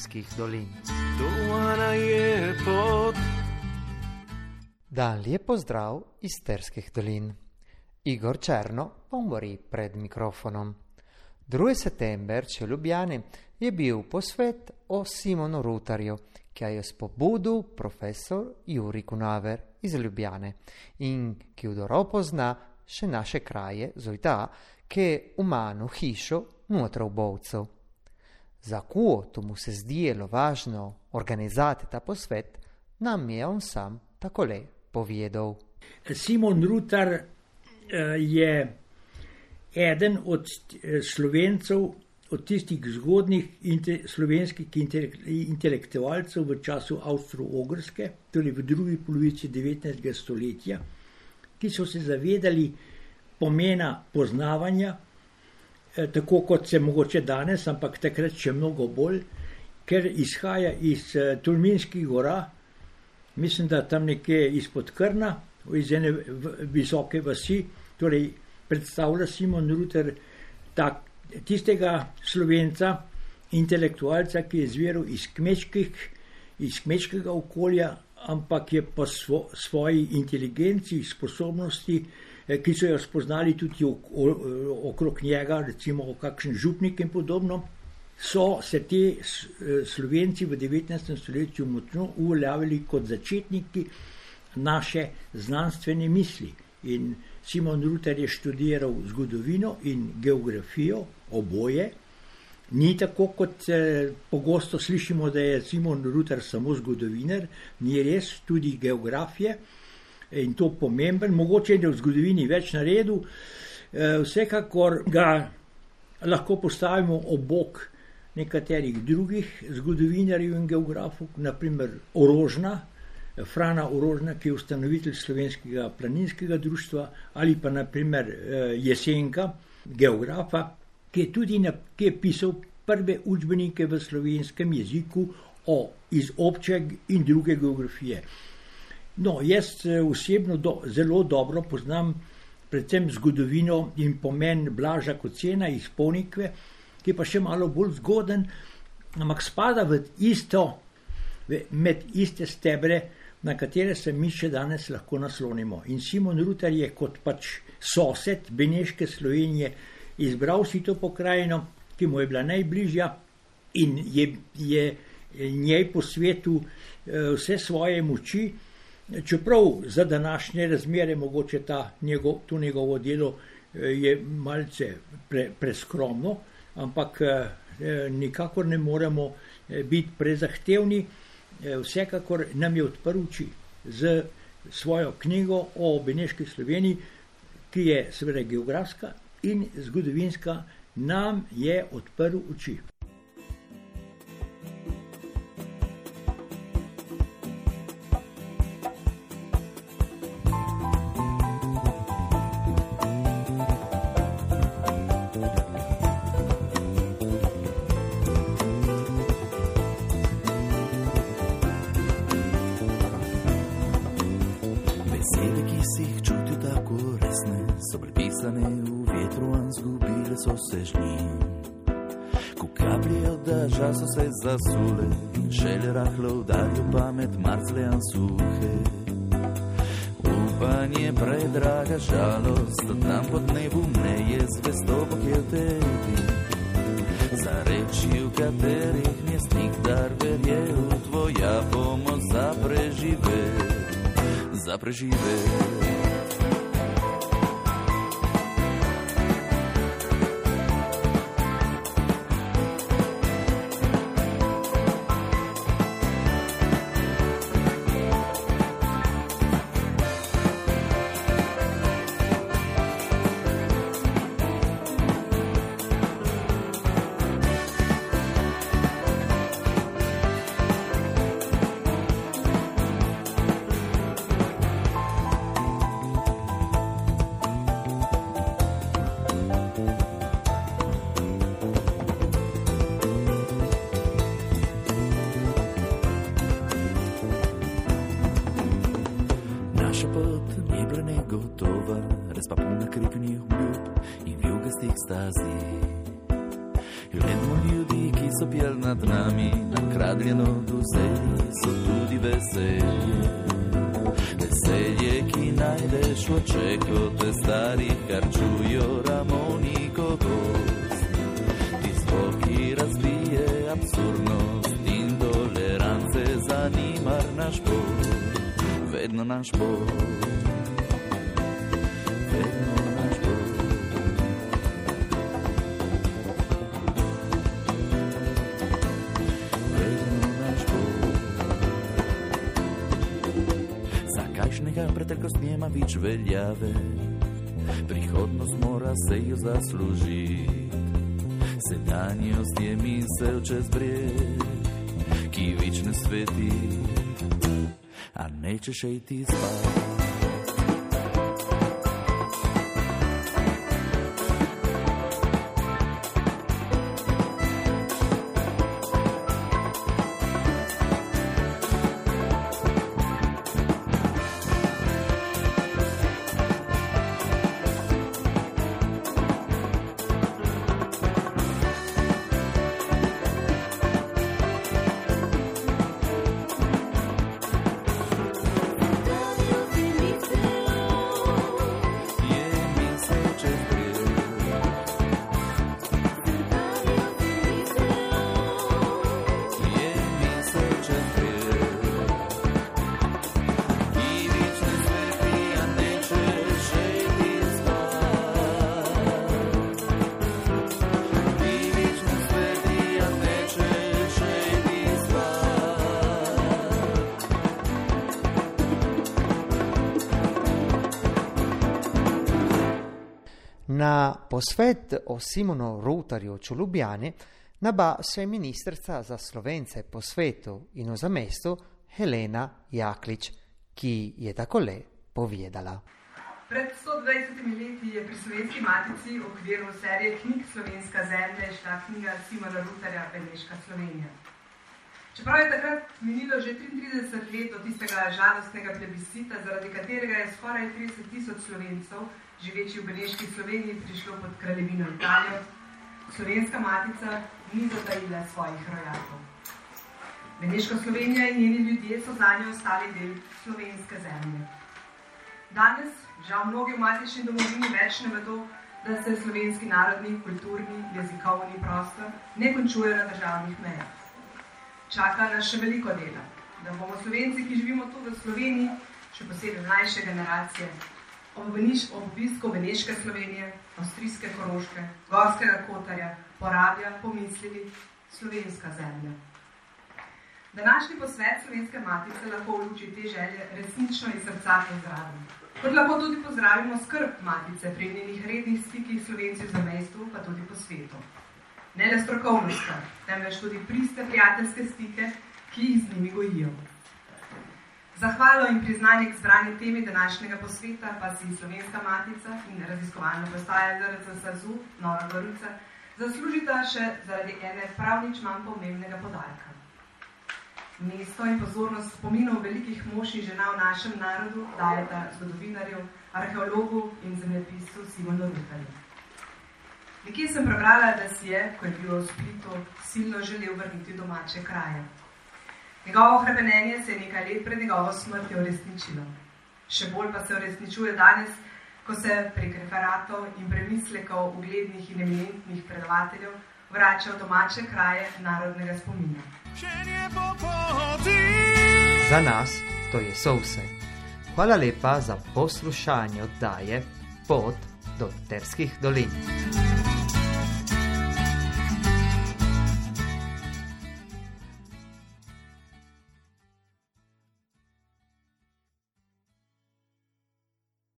Sterskih dolin. Dan lep pozdrav iz Sterskih dolin. Igor Černo pomori pred mikrofonom. 2. september, če ljubljani, je bil posvet o Simonu Rutarju, ki je spodbudil profesor Juri Kunaver iz Ljubljane in ki v dobro pozna še naše kraje, zojta, ki je umano hišo nutra v Bovcu. Za kuo to mu se zdijelo važno organizati ta posvet, nam je on sam takole povedal. Simon Rutar je eden od slovencev, od tistih zgodnih inter, slovenskih intelektualcev v času Avstro-Ogrske, torej v drugi polovici 19. stoletja, ki so se zavedali pomena poznavanja, tako kot se mogoče danes, ampak takrat še mnogo bolj, ker izhaja iz Tulminskih gora, mislim, da tam nekje izpod Krna, iz ene visoke vasi, torej predstavlja Simon Ruter tak, tistega slovenca, intelektualca, ki je izviral iz, kmečkih, iz kmečkega okolja, ampak je pa svo, svoji inteligenci, sposobnosti, ki so jo spoznali tudi okrog njega, recimo kakšen župnik in podobno, so se ti slovenci v 19. stoletju močno uveljavili kot začetniki naše znanstvene misli. In Simon Ruter je študiral zgodovino in geografijo, oboje. Ni tako, kot eh, pogosto slišimo, da je Simon Ruter samo zgodovinar, ni res, tudi geografije in to pomemben, mogoče je v zgodovini več naredil. Eh, vsekakor ga lahko postavimo obok nekaterih drugih zgodovinarjev in geografov, naprimer Orožna, Frana Orožna, ki je ustanovitelj slovenskega planinskega društva, ali pa naprimer Jesenka, geografa, ki je tudi na, ki je pisal prve učbenike v slovenskem jeziku o, iz obče in druge geografije. No, jaz osebno do, zelo dobro poznam predvsem zgodovino in pomen Blaža Kocena iz Ponikve, ki pa še malo bolj zgoden, ampak spada v isto, med iste stebre, na katere se mi še danes lahko naslonimo. In Simon Rutar je kot pač sosed Beneške Slovenije izbral si to pokrajino, ki mu je bila najbližja in je, je njej po svetu vse svoje moči, čeprav za današnje razmere mogoče ta njegov, to njegovo delo je malce pre, preskromno, ampak nikakor ne moremo biti prezahtevni. Vsekakor nam je odprl oči z svojo knjigo o Beneški Sloveniji, ki je seveda geografska in zgodovinska, nam je odprl oči. sežnin Ku kaplji od žasu se zasule Šelje rahlo udarju pamet marcljan suhe Upanje predraga žalost Tam pod nebu ne je zvesto Bog tebi Za reči u katerih mjest nikdar verjeju Tvoja pomoć za prežive Za prežive stazi. Vedno ljudi, ki so pjel nad nami, nam kradljeno dosedi, so tudi veselje. Veselje, ki najdeš v očeku, te starih, kar čujo ramoni kot gost. Ti zvoki razbije absurdnost in tolerance, zanimar naš bog, vedno naš bog. njega pretekost njema vič veljave. Prihodnost mora se jo zaslužit, sedanjost je misel čez brijeg, ki vič ne sveti, a nećeš i ti spati. Posvet o Simonu Rutarju v Ljubljani naba se je ministrica za slovence po svetu in v zamestu Helena Jaklič, ki je takole povedala. Pred 120 leti je pri Slovenski matici v okviru serije knjig Slovenska zemlja išla knjiga Simona Rutarja Beneška Slovenija. Čeprav je takrat minilo že 33 let od tistega žalostnega plebiscita, zaradi katerega je skoraj 30 tisoč slovencev, živeči v Beneški Sloveniji, prišlo pod kraljevino Italijo, slovenska matica ni zatajila svojih rojakov. Beneška Slovenija in njeni ljudje so za njo ostali del slovenske zemlje. Danes, žal, mnogi v matični domovini več ne vedo, da se slovenski narodni, kulturni, jezikovni prostor ne končuje na državnih mejah. Čaka nas še veliko dela, da bomo Slovenci, ki živimo tu v Sloveniji, še posebej mlajše generacije, ob Veniš- ob obisku Veneške Slovenije, Avstrijske Koroške, Gorskega Kotarja, Porabja pomislili slovenska zemlja. Današnji posvet slovenske matice lahko v luči te želje resnično iz srca pozdravim. Kot lahko tudi pozdravimo skrb matice pri njenih rednih stikih slovenci v zamestvu, pa tudi po svetu. Ne le strokovno skrb, temveč tudi priste prijateljske stike, ki jih z njimi gojijo. Zahvalo in priznanje k zbrani temi današnjega posveta pa si Slovenska matica in raziskovalna postaja ZRC SAZU Nova Gorica zaslužita še zaradi ene prav nič manj pomembnega podarka. Mesto in pozornost spominov velikih mož in žena v našem narodu dajeta zgodovinarju, arheologu in zemljepisu Simonu Rutarju. Nekje sem prebrala, da si je, ko je bil v Splitu, silno želel vrniti domače kraje. Njegovo hrepenenje se je nekaj let pred njegovo smrtjo uresničilo. Še bolj pa se uresničuje danes, ko se prek referatov in premislekov uglednih in eminentnih predavateljev vrača v domače kraje narodnega spomina. Za nas to je so vse. Hvala lepa za poslušanje oddaje Pot do Terskih dolin.